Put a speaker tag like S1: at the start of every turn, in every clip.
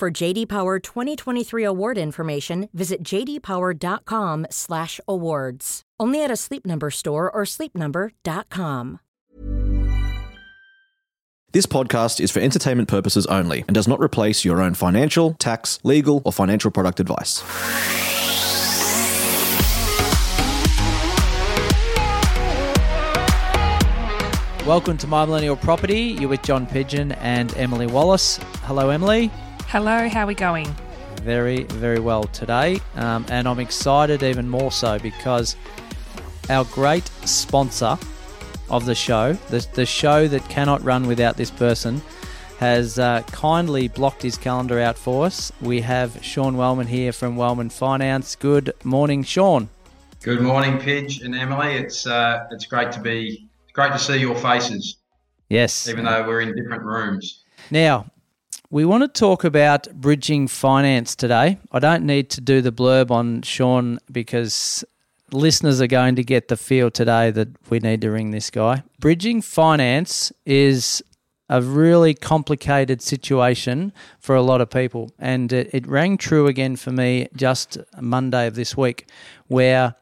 S1: For JD Power 2023 award information, visit jdpower.com/awards. Only at a Sleep Number store or sleepnumber.com.
S2: This podcast is for entertainment purposes only and does not replace your own financial, tax, legal, or financial product advice.
S3: Welcome to My Millennial Property. You're with John Pidgeon and Emily Wallace. Hello, Emily.
S4: Hello, how are we going?
S3: Very, very well today. Um, and I'm excited even more so because our great sponsor of the show, the, the show that cannot run without this person, has uh, kindly blocked his calendar out for us. We have Sean Wellman here from Wellman Finance. Good morning, Sean.
S5: Good morning, Pidge and Emily. It's uh, it's great to be great to see your faces.
S3: Yes.
S5: Even though we're in different rooms.
S3: Now, we want to talk about bridging finance today. I don't need to do the blurb on Sean because listeners are going to get the feel today that we need to ring this guy. Bridging finance is a really complicated situation for a lot of people. And it, it rang true again for me just Monday of this week, where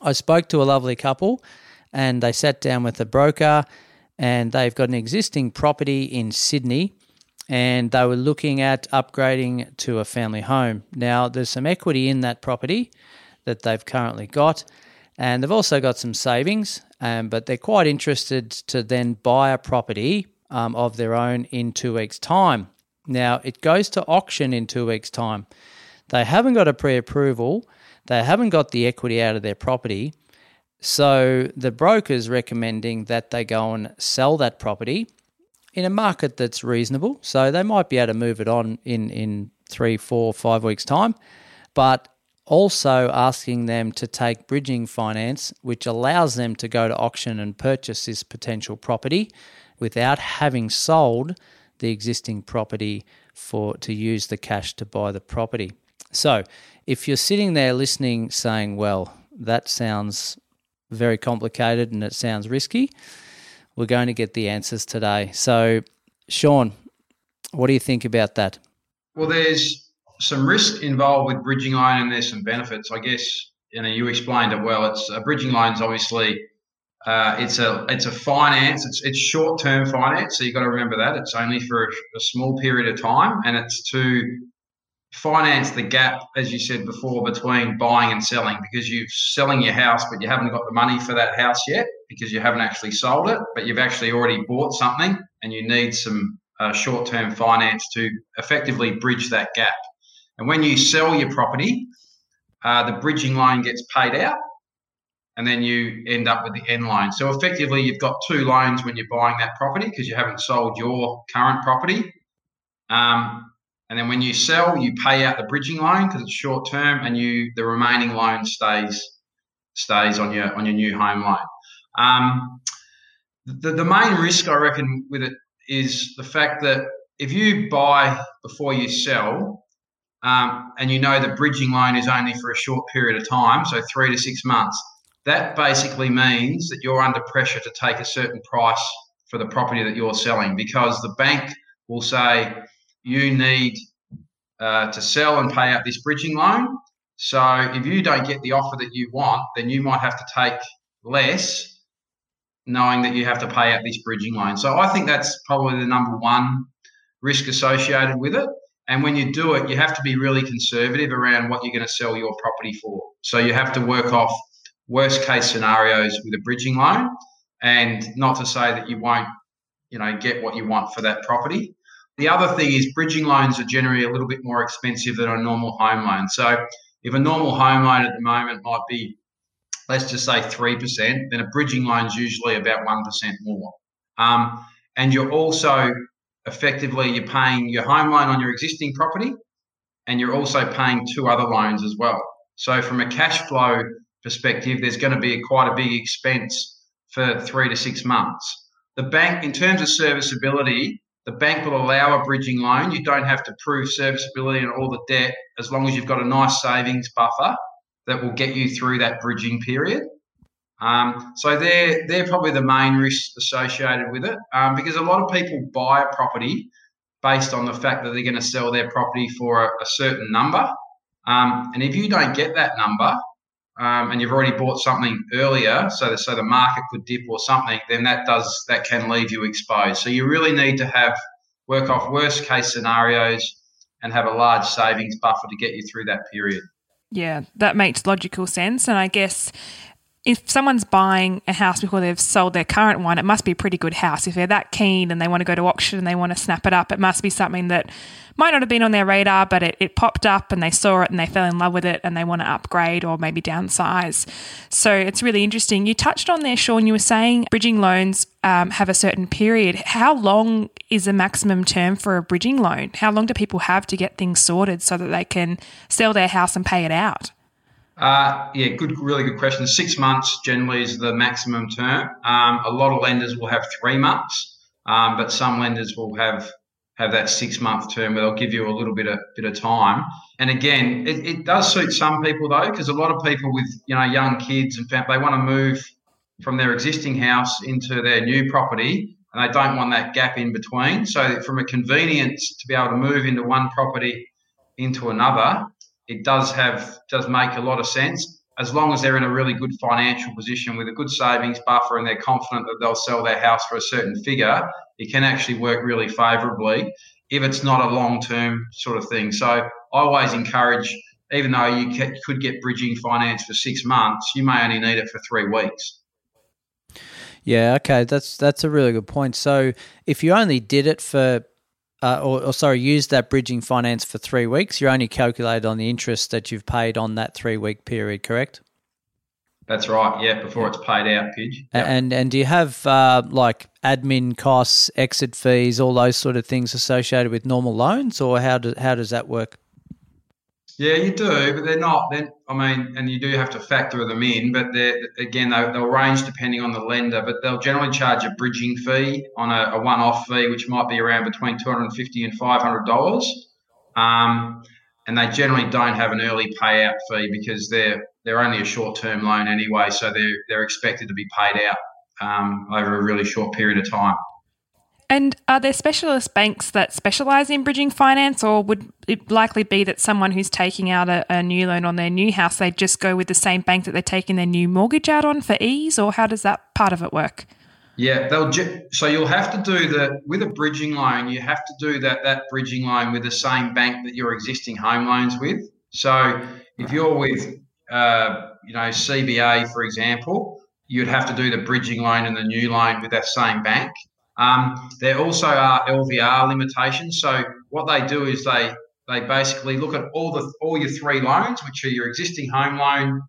S3: I spoke to a lovely couple and they sat down with a broker and they've got an existing property in Sydney and they were looking at upgrading to a family home. Now, there's some equity in that property that they've currently got, and they've also got some savings, um, but they're quite interested to then buy a property um, of their own in two weeks' time. Now, it goes to auction in two weeks' time. They haven't got a pre approval, they haven't got the equity out of their property. So the broker's recommending that they go and sell that property in a market that's reasonable. So they might be able to move it on in, in three, four, five weeks' time. But also asking them to take bridging finance, which allows them to go to auction and purchase this potential property without having sold the existing property for to use the cash to buy the property. So, if you're sitting there listening saying, "Well, that sounds very complicated and it sounds risky," we're going to get the answers today. So, Sean, what do you think about that?
S5: Well, there's some risk involved with bridging loan and there's some benefits. I guess you know you explained it well. It's a bridging loans obviously uh, it's a it's a finance. It's it's short term finance, so you've got to remember that it's only for a, a, small period of time, and it's to finance the gap, as you said before, between buying and selling because you're selling your house, but you haven't got the money for that house yet because you haven't actually sold it, but you've actually already bought something, and you need some uh, short term finance to effectively bridge that gap. And when you sell your property, uh, the bridging loan gets paid out, and then you end up with the end loan. So effectively, you've got two loans when you're buying that property because you haven't sold your current property. Um, and then when you sell, you pay out the bridging loan because it's short term, and you the remaining loan stays stays on your on your new home loan. Um, the, the main risk I reckon with it is the fact that if you buy before you sell, um, and you know the bridging loan is only for a short period of time, so three to six months, that basically means that you're under pressure to take a certain price for the property that you're selling because the bank will say you need uh, to sell and pay out this bridging loan. So if you don't get the offer that you want, then you might have to take less, knowing that you have to pay out this bridging loan. So I think that's probably the number one risk associated with it. And when you do it, you have to be really conservative around what you're going to sell your property for. So you have to work off worst case scenarios with a bridging loan and not to say that you won't, you know, get what you want for that property. The other thing is bridging loans are generally a little bit more expensive than a normal home loan. So if a normal home loan at the moment might be, let's just say 3%, then a bridging loan is usually about 1% more. Um, and you're also effectively you're paying your home loan on your existing property and you're also paying two other loans as well. So from a cash flow perspective, there's going to be a, quite a big expense for three to six months. The bank, in terms of serviceability, the bank will allow a bridging loan. You don't have to prove serviceability and all the debt as long as you've got a nice savings buffer that will get you through that bridging period. Um, so they're they're probably the main risks associated with it um, because a lot of people buy a property based on the fact that they're going to sell their property for a, a certain number, um, and if you don't get that number, um, and you've already bought something earlier, so the, so the market could dip or something, then that does that can leave you exposed. So you really need to have work off worst case scenarios and have a large savings buffer to get you through that period.
S4: Yeah, that makes logical sense. And I guess if someone's buying a house before they've sold their current one, it must be a pretty good house. If they're that keen and they want to go to auction and they want to snap it up, it must be something that might not have been on their radar, but it, it popped up and they saw it and they fell in love with it and they want to upgrade or maybe downsize. So it's really interesting. You touched on there, Sean, you were saying bridging loans um, have a certain period. How long is the maximum term for a bridging loan? How long do people have to get things sorted so that they can sell their house and pay it out?
S5: Uh, yeah, good, really good question. Six months generally is the maximum term. Um, a lot of lenders will have three months, um, but some lenders will have have that six month term where they'll give you a little bit of bit of time. And again, it, it does suit some people though, because a lot of people with you know young kids and family, they want to move from their existing house into their new property, and they don't want that gap in between. So, from a convenience to be able to move into one property into another, it does have does make a lot of sense as long as they're in a really good financial position with a good savings buffer and they're confident that they'll sell their house for a certain figure, it can actually work really favourably if it's not a long term sort of thing. So I always encourage, even though you could get bridging finance for six months, you may only need it for three weeks.
S3: Yeah, okay, that's that's a really good point. So if you only did it for uh, or, or, sorry, use that bridging finance for three weeks, you're only calculated on the interest that you've paid on that three week period, correct?
S5: That's right. Yeah, before it's paid out, Pidge.
S3: Yep. And and do you have uh, like admin costs, exit fees, all those sort of things associated with normal loans, or how do, how does that work?
S5: Yeah, you do, but they're not. Then I mean, and you do have to factor them in. But they're again, they, will range depending on the lender. But they'll generally charge a bridging fee on a, a one-off fee, which might be around between two hundred and fifty and five hundred dollars. Um, and they generally don't have an early payout fee because they're they're only a short-term loan anyway, so they're they're expected to be paid out um, over a really short period of time.
S4: And are there specialist banks that specialise in bridging finance, or would it likely be that someone who's taking out a, a, new loan on their new house, they just go with the same bank that they're taking their new mortgage out on for ease, or how does that part of it work?
S5: Yeah, they'll ju- so you'll have to do the with a bridging loan. You have to do that that bridging loan with the same bank that your existing home loans with. So if you're with uh, you know CBA, for example, you'd have to do the bridging loan and the new loan with that same bank. Um, there also are LVR limitations. So what they do is they they basically look at all the all your three loans, which are your existing home loan,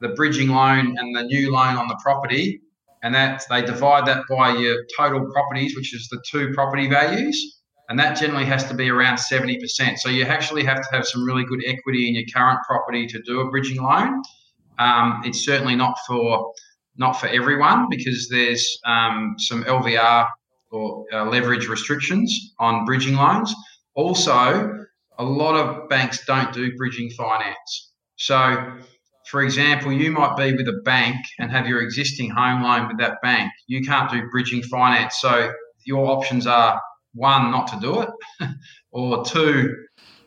S5: the bridging loan, and the new loan on the property, and that they divide that by your total properties, which is the two property values, and that generally has to be around seventy percent. So you actually have to have some really good equity in your current property to do a bridging loan. Um, it's certainly not for not for everyone because there's um, some LVR or uh, leverage restrictions on bridging loans. Also, a lot of banks don't do bridging finance. So, for example, you might be with a bank and have your existing home loan with that bank. You can't do bridging finance. So, your options are one, not to do it, or two,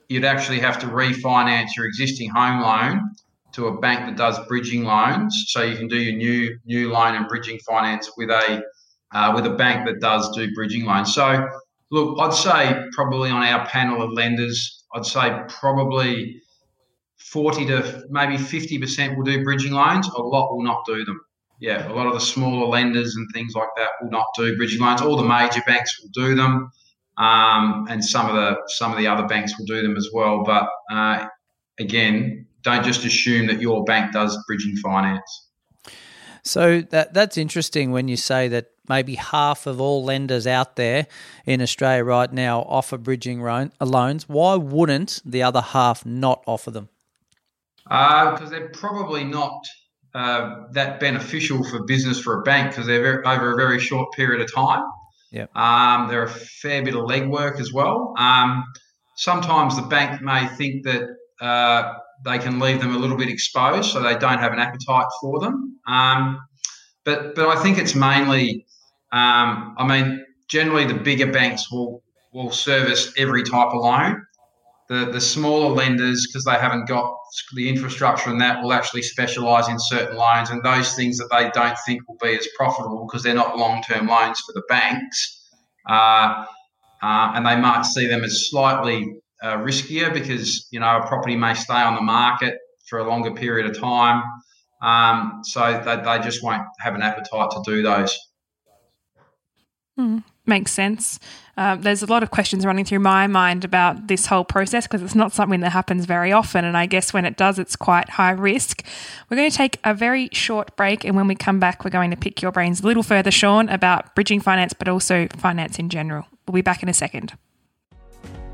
S5: you'd actually have to refinance your existing home loan to a bank that does bridging loans. So you can do your new new loan and bridging finance with a uh, with a bank that does do bridging loans. So, look, I'd say probably on our panel of lenders, I'd say probably 40 to maybe 50% will do bridging loans. A lot will not do them. Yeah, a lot of the smaller lenders and things like that will not do bridging loans. All the major banks will do them, um, and some of the some of the other banks will do them as well. But uh, again, don't just assume that your bank does bridging finance.
S3: So that that's interesting when you say that maybe half of all lenders out there in Australia right now offer bridging loans. Why wouldn't the other half not offer them?
S5: Because uh, they're probably not uh, that beneficial for business for a bank because they're very, over a very short period of time.
S3: Yeah.
S5: Um, they're a fair bit of legwork as well. Um, sometimes the bank may think that uh, they can leave them a little bit exposed, so they don't have an appetite for them. Um, but but I think it's mainly, um, I mean, generally the bigger banks will will service every type of loan. The the smaller lenders, because they haven't got the infrastructure and that, will actually specialise in certain loans and those things that they don't think will be as profitable because they're not long term loans for the banks. Uh, uh, and they might see them as slightly uh, riskier because you know a property may stay on the market for a longer period of time. Um, so they, they just won't have an appetite to do those.
S4: Mm, makes sense. Uh, there's a lot of questions running through my mind about this whole process because it's not something that happens very often. And I guess when it does, it's quite high risk. We're going to take a very short break. And when we come back, we're going to pick your brains a little further, Sean, about bridging finance, but also finance in general. We'll be back in a second.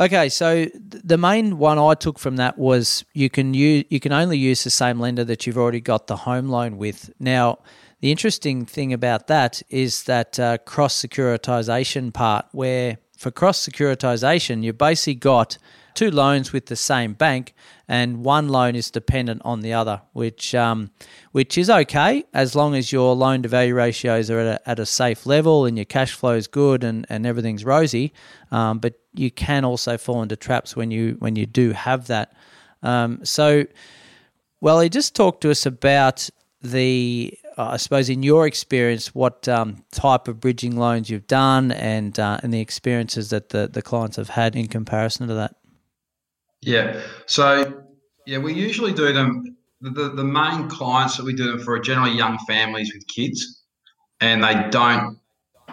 S3: Okay, so the main one I took from that was you can use, you can only use the same lender that you've already got the home loan with. Now, the interesting thing about that is that uh, cross securitization part, where for cross securitization, you've basically got two loans with the same bank, and one loan is dependent on the other, which um, which is okay as long as your loan to value ratios are at a, at a safe level and your cash flow is good and, and everything's rosy. Um, but you can also fall into traps when you when you do have that. Um, so, well, he just talked to us about the uh, I suppose in your experience, what um, type of bridging loans you've done and uh, and the experiences that the, the clients have had in comparison to that.
S5: Yeah. So yeah, we usually do them. The, the main clients that we do them for are generally young families with kids, and they don't.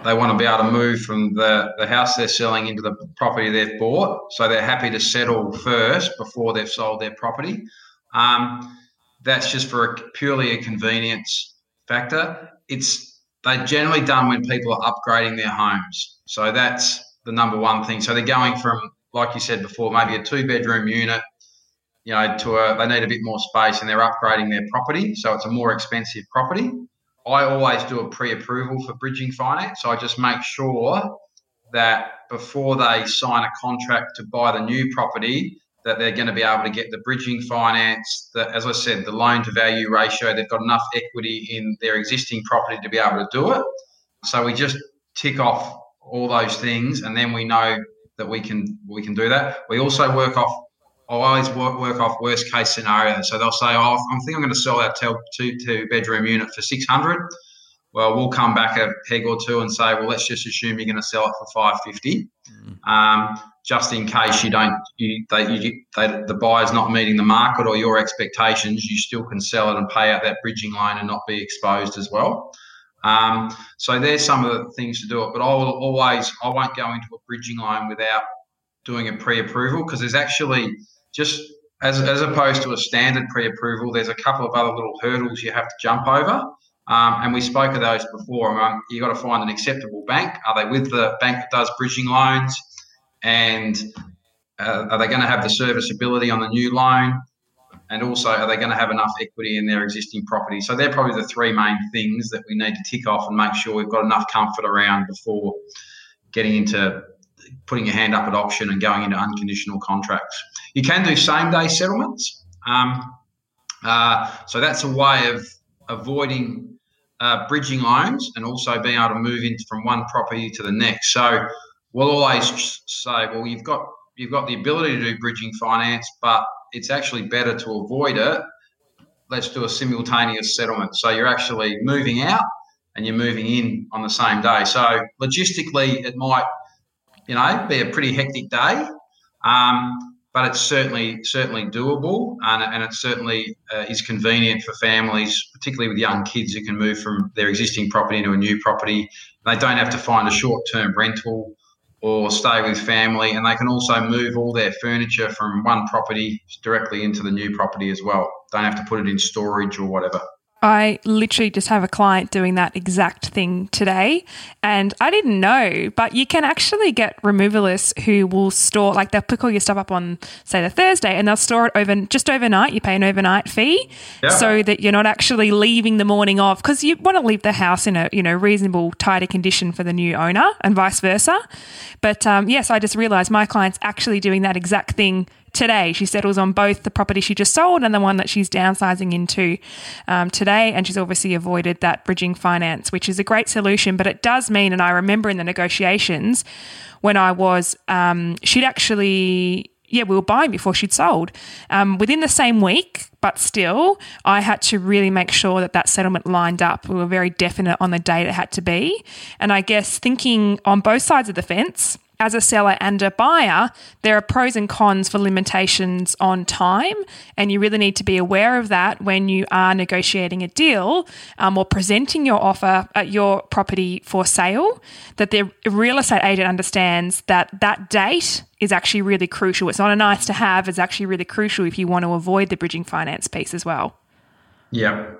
S5: They want to be able to move from the, the house they're selling into the property they've bought. So they're happy to settle first before they've sold their property. Um, that's just for a, purely a convenience factor. It's they're generally done when people are upgrading their homes. So that's the number one thing. So they're going from, like you said before, maybe a two bedroom unit, you know, to a they need a bit more space and they're upgrading their property. So it's a more expensive property. I always do a pre-approval for bridging finance. So I just make sure that before they sign a contract to buy the new property, that they're going to be able to get the bridging finance, that as I said, the loan to value ratio, they've got enough equity in their existing property to be able to do it. So we just tick off all those things and then we know that we can we can do that. We also work off I always work, work off worst case scenario. So they'll say, "Oh, I'm think I'm going to sell our two two bedroom unit for 600." Well, we'll come back a peg or two and say, "Well, let's just assume you're going to sell it for 550." Mm. Um, just in case you don't, you, they, you, they, the buyer's not meeting the market or your expectations, you still can sell it and pay out that bridging loan and not be exposed as well. Um, so there's some of the things to do it, but I will always, I won't go into a bridging loan without doing a pre-approval because there's actually just as, as opposed to a standard pre-approval, there's a couple of other little hurdles you have to jump over. Um, and we spoke of those before. Um, you got to find an acceptable bank. Are they with the bank that does bridging loans? And uh, are they going to have the serviceability on the new loan? And also, are they going to have enough equity in their existing property? So they're probably the three main things that we need to tick off and make sure we've got enough comfort around before getting into putting your hand up at option and going into unconditional contracts. You can do same day settlements. Um, uh, so that's a way of avoiding uh, bridging loans and also being able to move in from one property to the next. So we'll always say, well, you've got you've got the ability to do bridging finance, but it's actually better to avoid it. Let's do a simultaneous settlement. So you're actually moving out and you're moving in on the same day. So logistically, it might, you know, be a pretty hectic day, um, but it's certainly certainly doable, and, and it certainly uh, is convenient for families, particularly with young kids who can move from their existing property into a new property. They don't have to find a short-term rental or stay with family, and they can also move all their furniture from one property directly into the new property as well. Don't have to put it in storage or whatever.
S4: I literally just have a client doing that exact thing today. And I didn't know, but you can actually get removalists who will store, like they'll pick all your stuff up on, say, the Thursday and they'll store it over just overnight. You pay an overnight fee yeah. so that you're not actually leaving the morning of, because you want to leave the house in a, you know, reasonable, tidy condition for the new owner and vice versa. But um, yes, I just realized my client's actually doing that exact thing today. She settles on both the property she just sold and the one that she's downsizing into um, today. And she's obviously avoided that bridging finance, which is a great solution. But it does mean, and I remember in the negotiations when I was, um, she'd actually yeah, we were buying before she'd sold. Um, within the same week, but still, I had to really make sure that that settlement lined up. We were very definite on the date it had to be. And I guess thinking on both sides of the fence, as a seller and a buyer, there are pros and cons for limitations on time, and you really need to be aware of that when you are negotiating a deal um, or presenting your offer at your property for sale. That the real estate agent understands that that date is actually really crucial. It's not a nice to have; it's actually really crucial if you want to avoid the bridging finance piece as well.
S5: Yeah,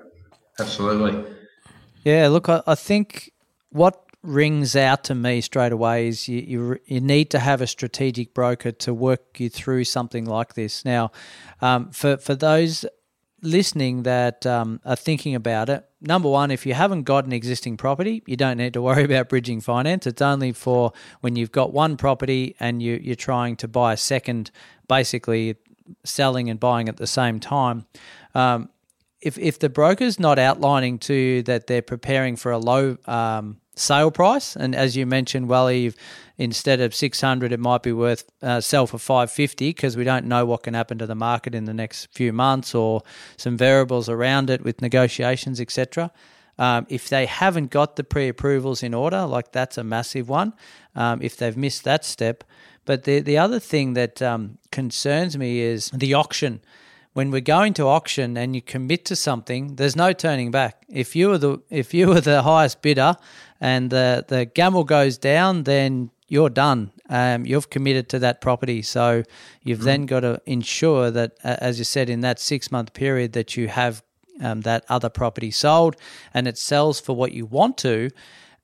S5: absolutely.
S3: Yeah, look, I, I think what rings out to me straight away is you, you, you need to have a strategic broker to work you through something like this. Now, um, for for those listening that um, are thinking about it, number one, if you haven't got an existing property, you don't need to worry about bridging finance. It's only for when you've got one property and you, you're trying to buy a second, basically selling and buying at the same time. Um, if if the broker's not outlining to you that they're preparing for a low um, sale price. And as you mentioned, well, instead of 600, it might be worth uh, sell for 550 because we don't know what can happen to the market in the next few months or some variables around it with negotiations, etc. Um, if they haven't got the pre-approvals in order, like that's a massive one. Um, if they've missed that step, but the the other thing that um, concerns me is the auction when we're going to auction and you commit to something, there's no turning back. If you were the if you are the highest bidder and the the gamble goes down, then you're done. Um, you've committed to that property, so you've mm. then got to ensure that, uh, as you said, in that six month period, that you have um, that other property sold and it sells for what you want to,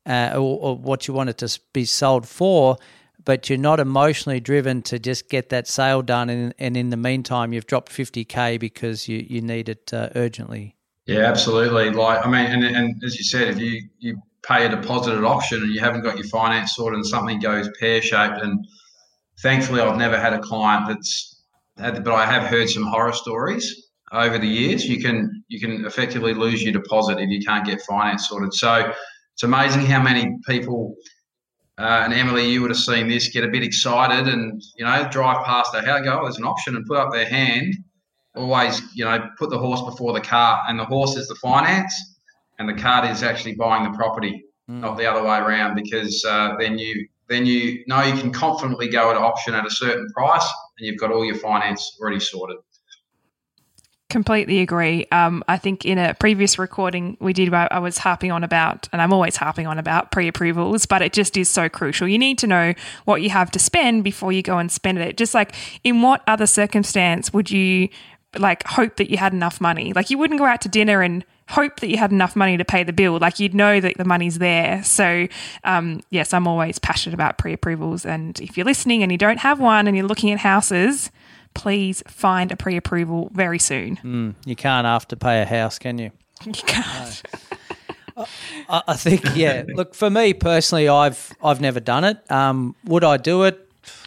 S3: uh, or, or what you want it to be sold for but you're not emotionally driven to just get that sale done. And, and in the meantime, you've dropped 50K because you, you need it uh, urgently.
S5: Yeah, absolutely. Like, I mean, and, and as you said, if you, you pay a deposit at auction and you haven't got your finance sorted and something goes pear shaped, and thankfully, I've never had a client that's had, but I have heard some horror stories over the years. You can you can effectively lose your deposit if you can't get finance sorted. So it's amazing how many people uh, and Emily, you would have seen this, get a bit excited and, you know, drive past their house, go, oh, there's an option and put up their hand. Always, you know, put the horse before the cart. And the horse is the finance and the card is actually buying the property, mm. not the other way around, because uh, then you then you know you can confidently go at auction at a certain price and you've got all your finance already sorted.
S4: Completely agree. Um, I think in a previous recording we did, I was harping on about, and I'm always harping on about pre approvals, but it just is so crucial. You need to know what you have to spend before you go and spend it. Just like in what other circumstance would you like hope that you had enough money? Like you wouldn't go out to dinner and hope that you had enough money to pay the bill. Like you'd know that the money's there. So, um, yes, I'm always passionate about pre approvals. And if you're listening and you don't have one and you're looking at houses, please find a pre approval very soon.
S3: Mm, you can't afterpay a house, can you?
S4: You can't.
S3: I, I think, yeah. Look, for me personally, I've I've never done it. Um, would I do it?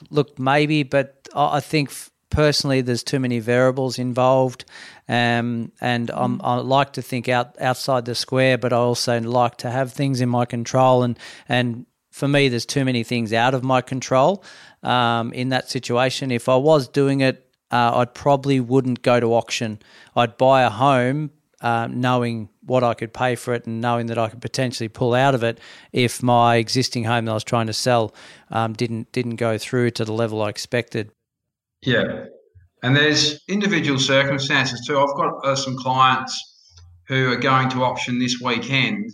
S3: Look, maybe, but I think personally, there's too many variables involved, um, and I'm, I like to think out outside the square, but I also like to have things in my control, and and for me, there's too many things out of my control um, in that situation. If I was doing it, uh, I probably wouldn't go to auction. I'd buy a home uh, knowing what I could pay for it and knowing that I could potentially pull out of it if my existing home that I was trying to sell um, didn't didn't go through to the level I expected.
S5: Yeah, and there's individual circumstances too. I've got uh, some clients who are going to auction this weekend.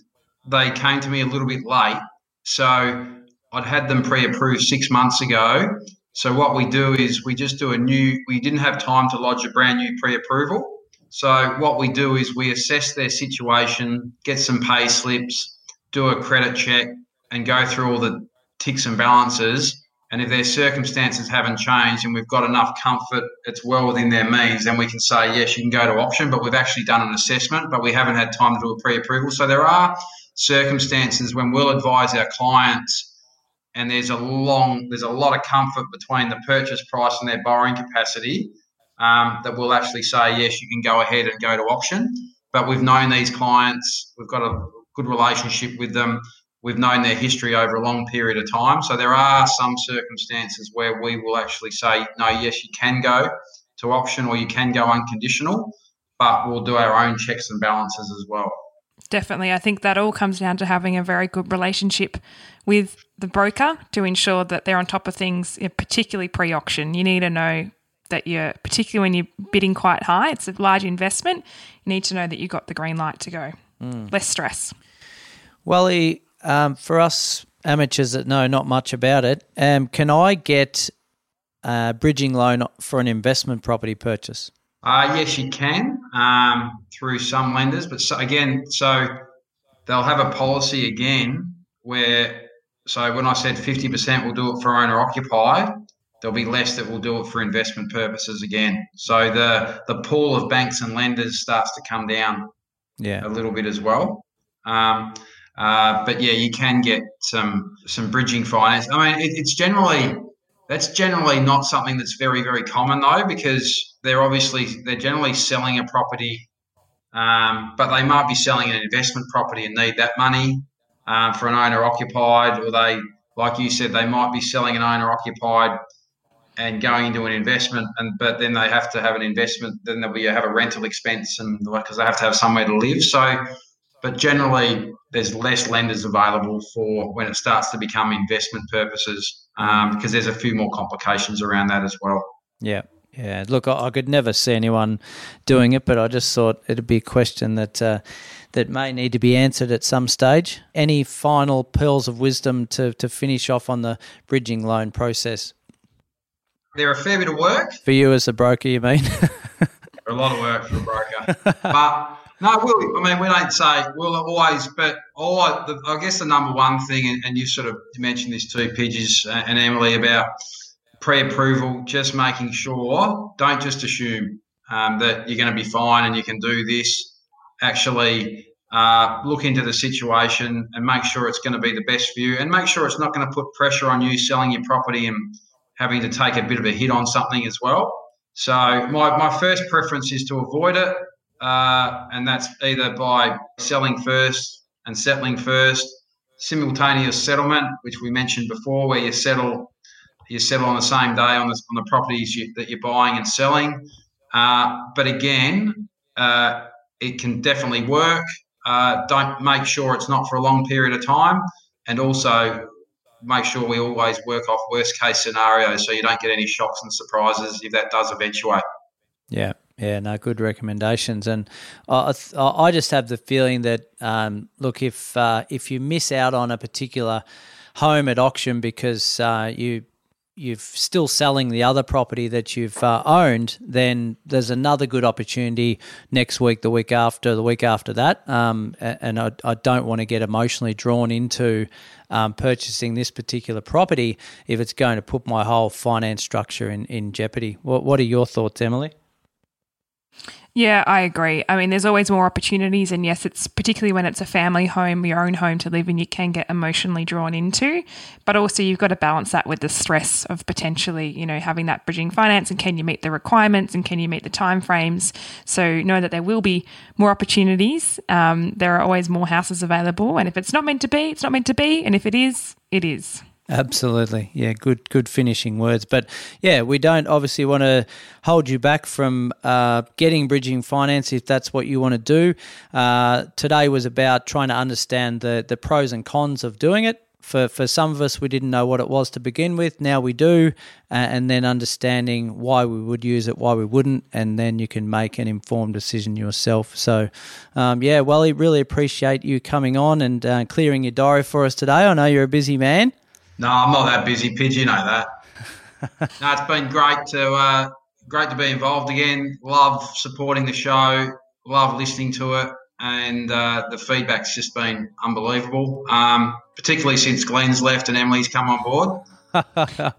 S5: They came to me a little bit late, so I'd had them pre-approved six months ago. So what we do is we just do a new. We didn't have time to lodge a brand new pre-approval. So what we do is we assess their situation, get some pay slips, do a credit check, and go through all the ticks and balances. And if their circumstances haven't changed and we've got enough comfort, it's well within their means, then we can say, yes, you can go to option, but we've actually done an assessment, but we haven't had time to do a pre approval. So there are circumstances when we'll advise our clients and there's a long, there's a lot of comfort between the purchase price and their borrowing capacity um, that we'll actually say yes, you can go ahead and go to auction. But we've known these clients, we've got a good relationship with them, we've known their history over a long period of time. So there are some circumstances where we will actually say no, yes, you can go to option or you can go unconditional, but we'll do our own checks and balances as well.
S4: Definitely. I think that all comes down to having a very good relationship with the broker to ensure that they're on top of things, particularly pre auction. You need to know that you're, particularly when you're bidding quite high, it's a large investment. You need to know that you got the green light to go. Mm. Less stress.
S3: Well, um, for us amateurs that know not much about it, um, can I get a bridging loan for an investment property purchase?
S5: Uh, yes, you can um, through some lenders, but so, again, so they'll have a policy again where so when I said 50% will do it for owner occupied, there'll be less that will do it for investment purposes again. So the the pool of banks and lenders starts to come down
S3: yeah.
S5: a little bit as well. Um, uh, but yeah, you can get some some bridging finance. I mean, it, it's generally that's generally not something that's very very common though, because they're obviously they're generally selling a property, um, but they might be selling an investment property and need that money um, for an owner occupied, or they, like you said, they might be selling an owner occupied and going into an investment, and but then they have to have an investment. Then they'll be have a rental expense, and because they have to have somewhere to live. So, but generally, there's less lenders available for when it starts to become investment purposes, um, because there's a few more complications around that as well.
S3: Yeah. Yeah, look, I, I could never see anyone doing it, but I just thought it'd be a question that uh, that may need to be answered at some stage. Any final pearls of wisdom to, to finish off on the bridging loan process?
S5: They're a fair bit of work.
S3: For you as a broker, you mean?
S5: a lot of work for a broker. but no, we'll, I mean, we don't say we'll always, but all I, the, I guess the number one thing, and, and you sort of mentioned this too, Pidges and Emily, about pre-approval, just making sure, don't just assume um, that you're going to be fine and you can do this actually uh, look into the situation and make sure it's going to be the best for you and make sure it's not going to put pressure on you selling your property and having to take a bit of a hit on something as well. So my, my first preference is to avoid it. Uh, and that's either by selling first and settling first simultaneous settlement, which we mentioned before, where you settle you settle on the same day on the, on the properties you, that you're buying and selling. Uh, but again, uh, it can definitely work. Uh, don't make sure it's not for a long period of time, and also make sure we always work off worst case scenarios so you don't get any shocks and surprises if that does eventuate.
S3: Yeah, yeah, no, good recommendations, and I, I just have the feeling that um, look, if uh, if you miss out on a particular home at auction because uh, you you're still selling the other property that you've uh, owned, then there's another good opportunity next week, the week after, the week after that. Um, and I, I, don't want to get emotionally drawn into um, purchasing this particular property if it's going to put my whole finance structure in, in jeopardy. What, what are your thoughts, Emily?
S4: Yeah, I agree. I mean, there's always more opportunities, and yes, it's particularly when it's a family home, your own home to live in, you can get emotionally drawn into. But also, you've got to balance that with the stress of potentially, you know, having that bridging finance, and can you meet the requirements, and can you meet the timeframes? So know that there will be more opportunities. Um, there are always more houses available, and if it's not meant to be, it's not meant to be, and if it is, it is.
S3: Absolutely. Yeah, good good finishing words. But yeah, we don't obviously want to hold you back from uh, getting bridging finance if that's what you want to do. Uh, today was about trying to understand the, the pros and cons of doing it. For, for some of us, we didn't know what it was to begin with. Now we do, and then understanding why we would use it, why we wouldn't, and then you can make an informed decision yourself. So, um, yeah, Wally, really appreciate you coming on and uh, clearing your diary for us today. I know you're a busy man.
S5: No, I'm not that busy, Pidge. You know that. no, it's been great to uh, great to be involved again. Love supporting the show. Love listening to it, and uh, the feedback's just been unbelievable. Um, particularly since Glen's left and Emily's come on board.
S4: oh,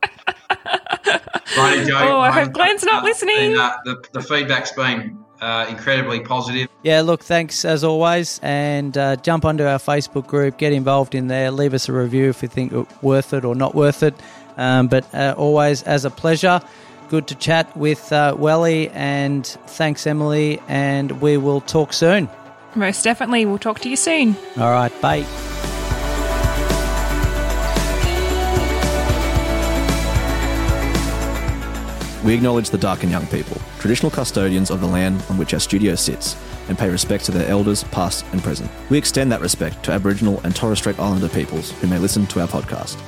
S4: I hope Glen's not uh, listening.
S5: And, uh, the, the feedback's been uh, incredibly positive.
S3: Yeah, look, thanks as always, and uh, jump onto our Facebook group, get involved in there, leave us a review if you think it's worth it or not worth it. Um, but uh, always, as a pleasure, good to chat with uh, Welly, and thanks, Emily, and we will talk soon.
S4: Most definitely, we'll talk to you soon.
S3: All right, bye.
S2: We acknowledge the Darkinjung people, traditional custodians of the land on which our studio sits, and pay respect to their elders, past and present. We extend that respect to Aboriginal and Torres Strait Islander peoples who may listen to our podcast.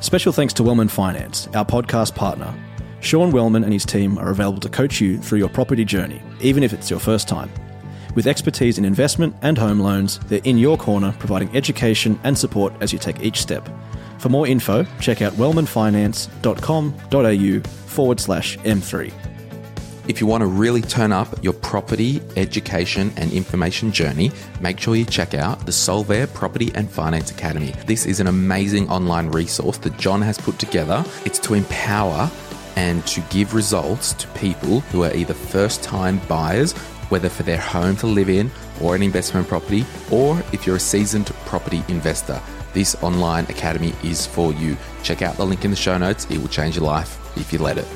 S2: Special thanks to Wellman Finance, our podcast partner. Sean Wellman and his team are available to coach you through your property journey, even if it's your first time. With expertise in investment and home loans, they're in your corner providing education and support as you take each step. For more info, check out wellmanfinance.com.au forward slash M3.
S6: If you want to really turn up your property, education, and information journey, make sure you check out the Solvere Property and Finance Academy. This is an amazing online resource that John has put together. It's to empower and to give results to people who are either first time buyers, whether for their home to live in or an investment property, or if you're a seasoned property investor. This online academy is for you. Check out the link in the show notes, it will change your life if you let it.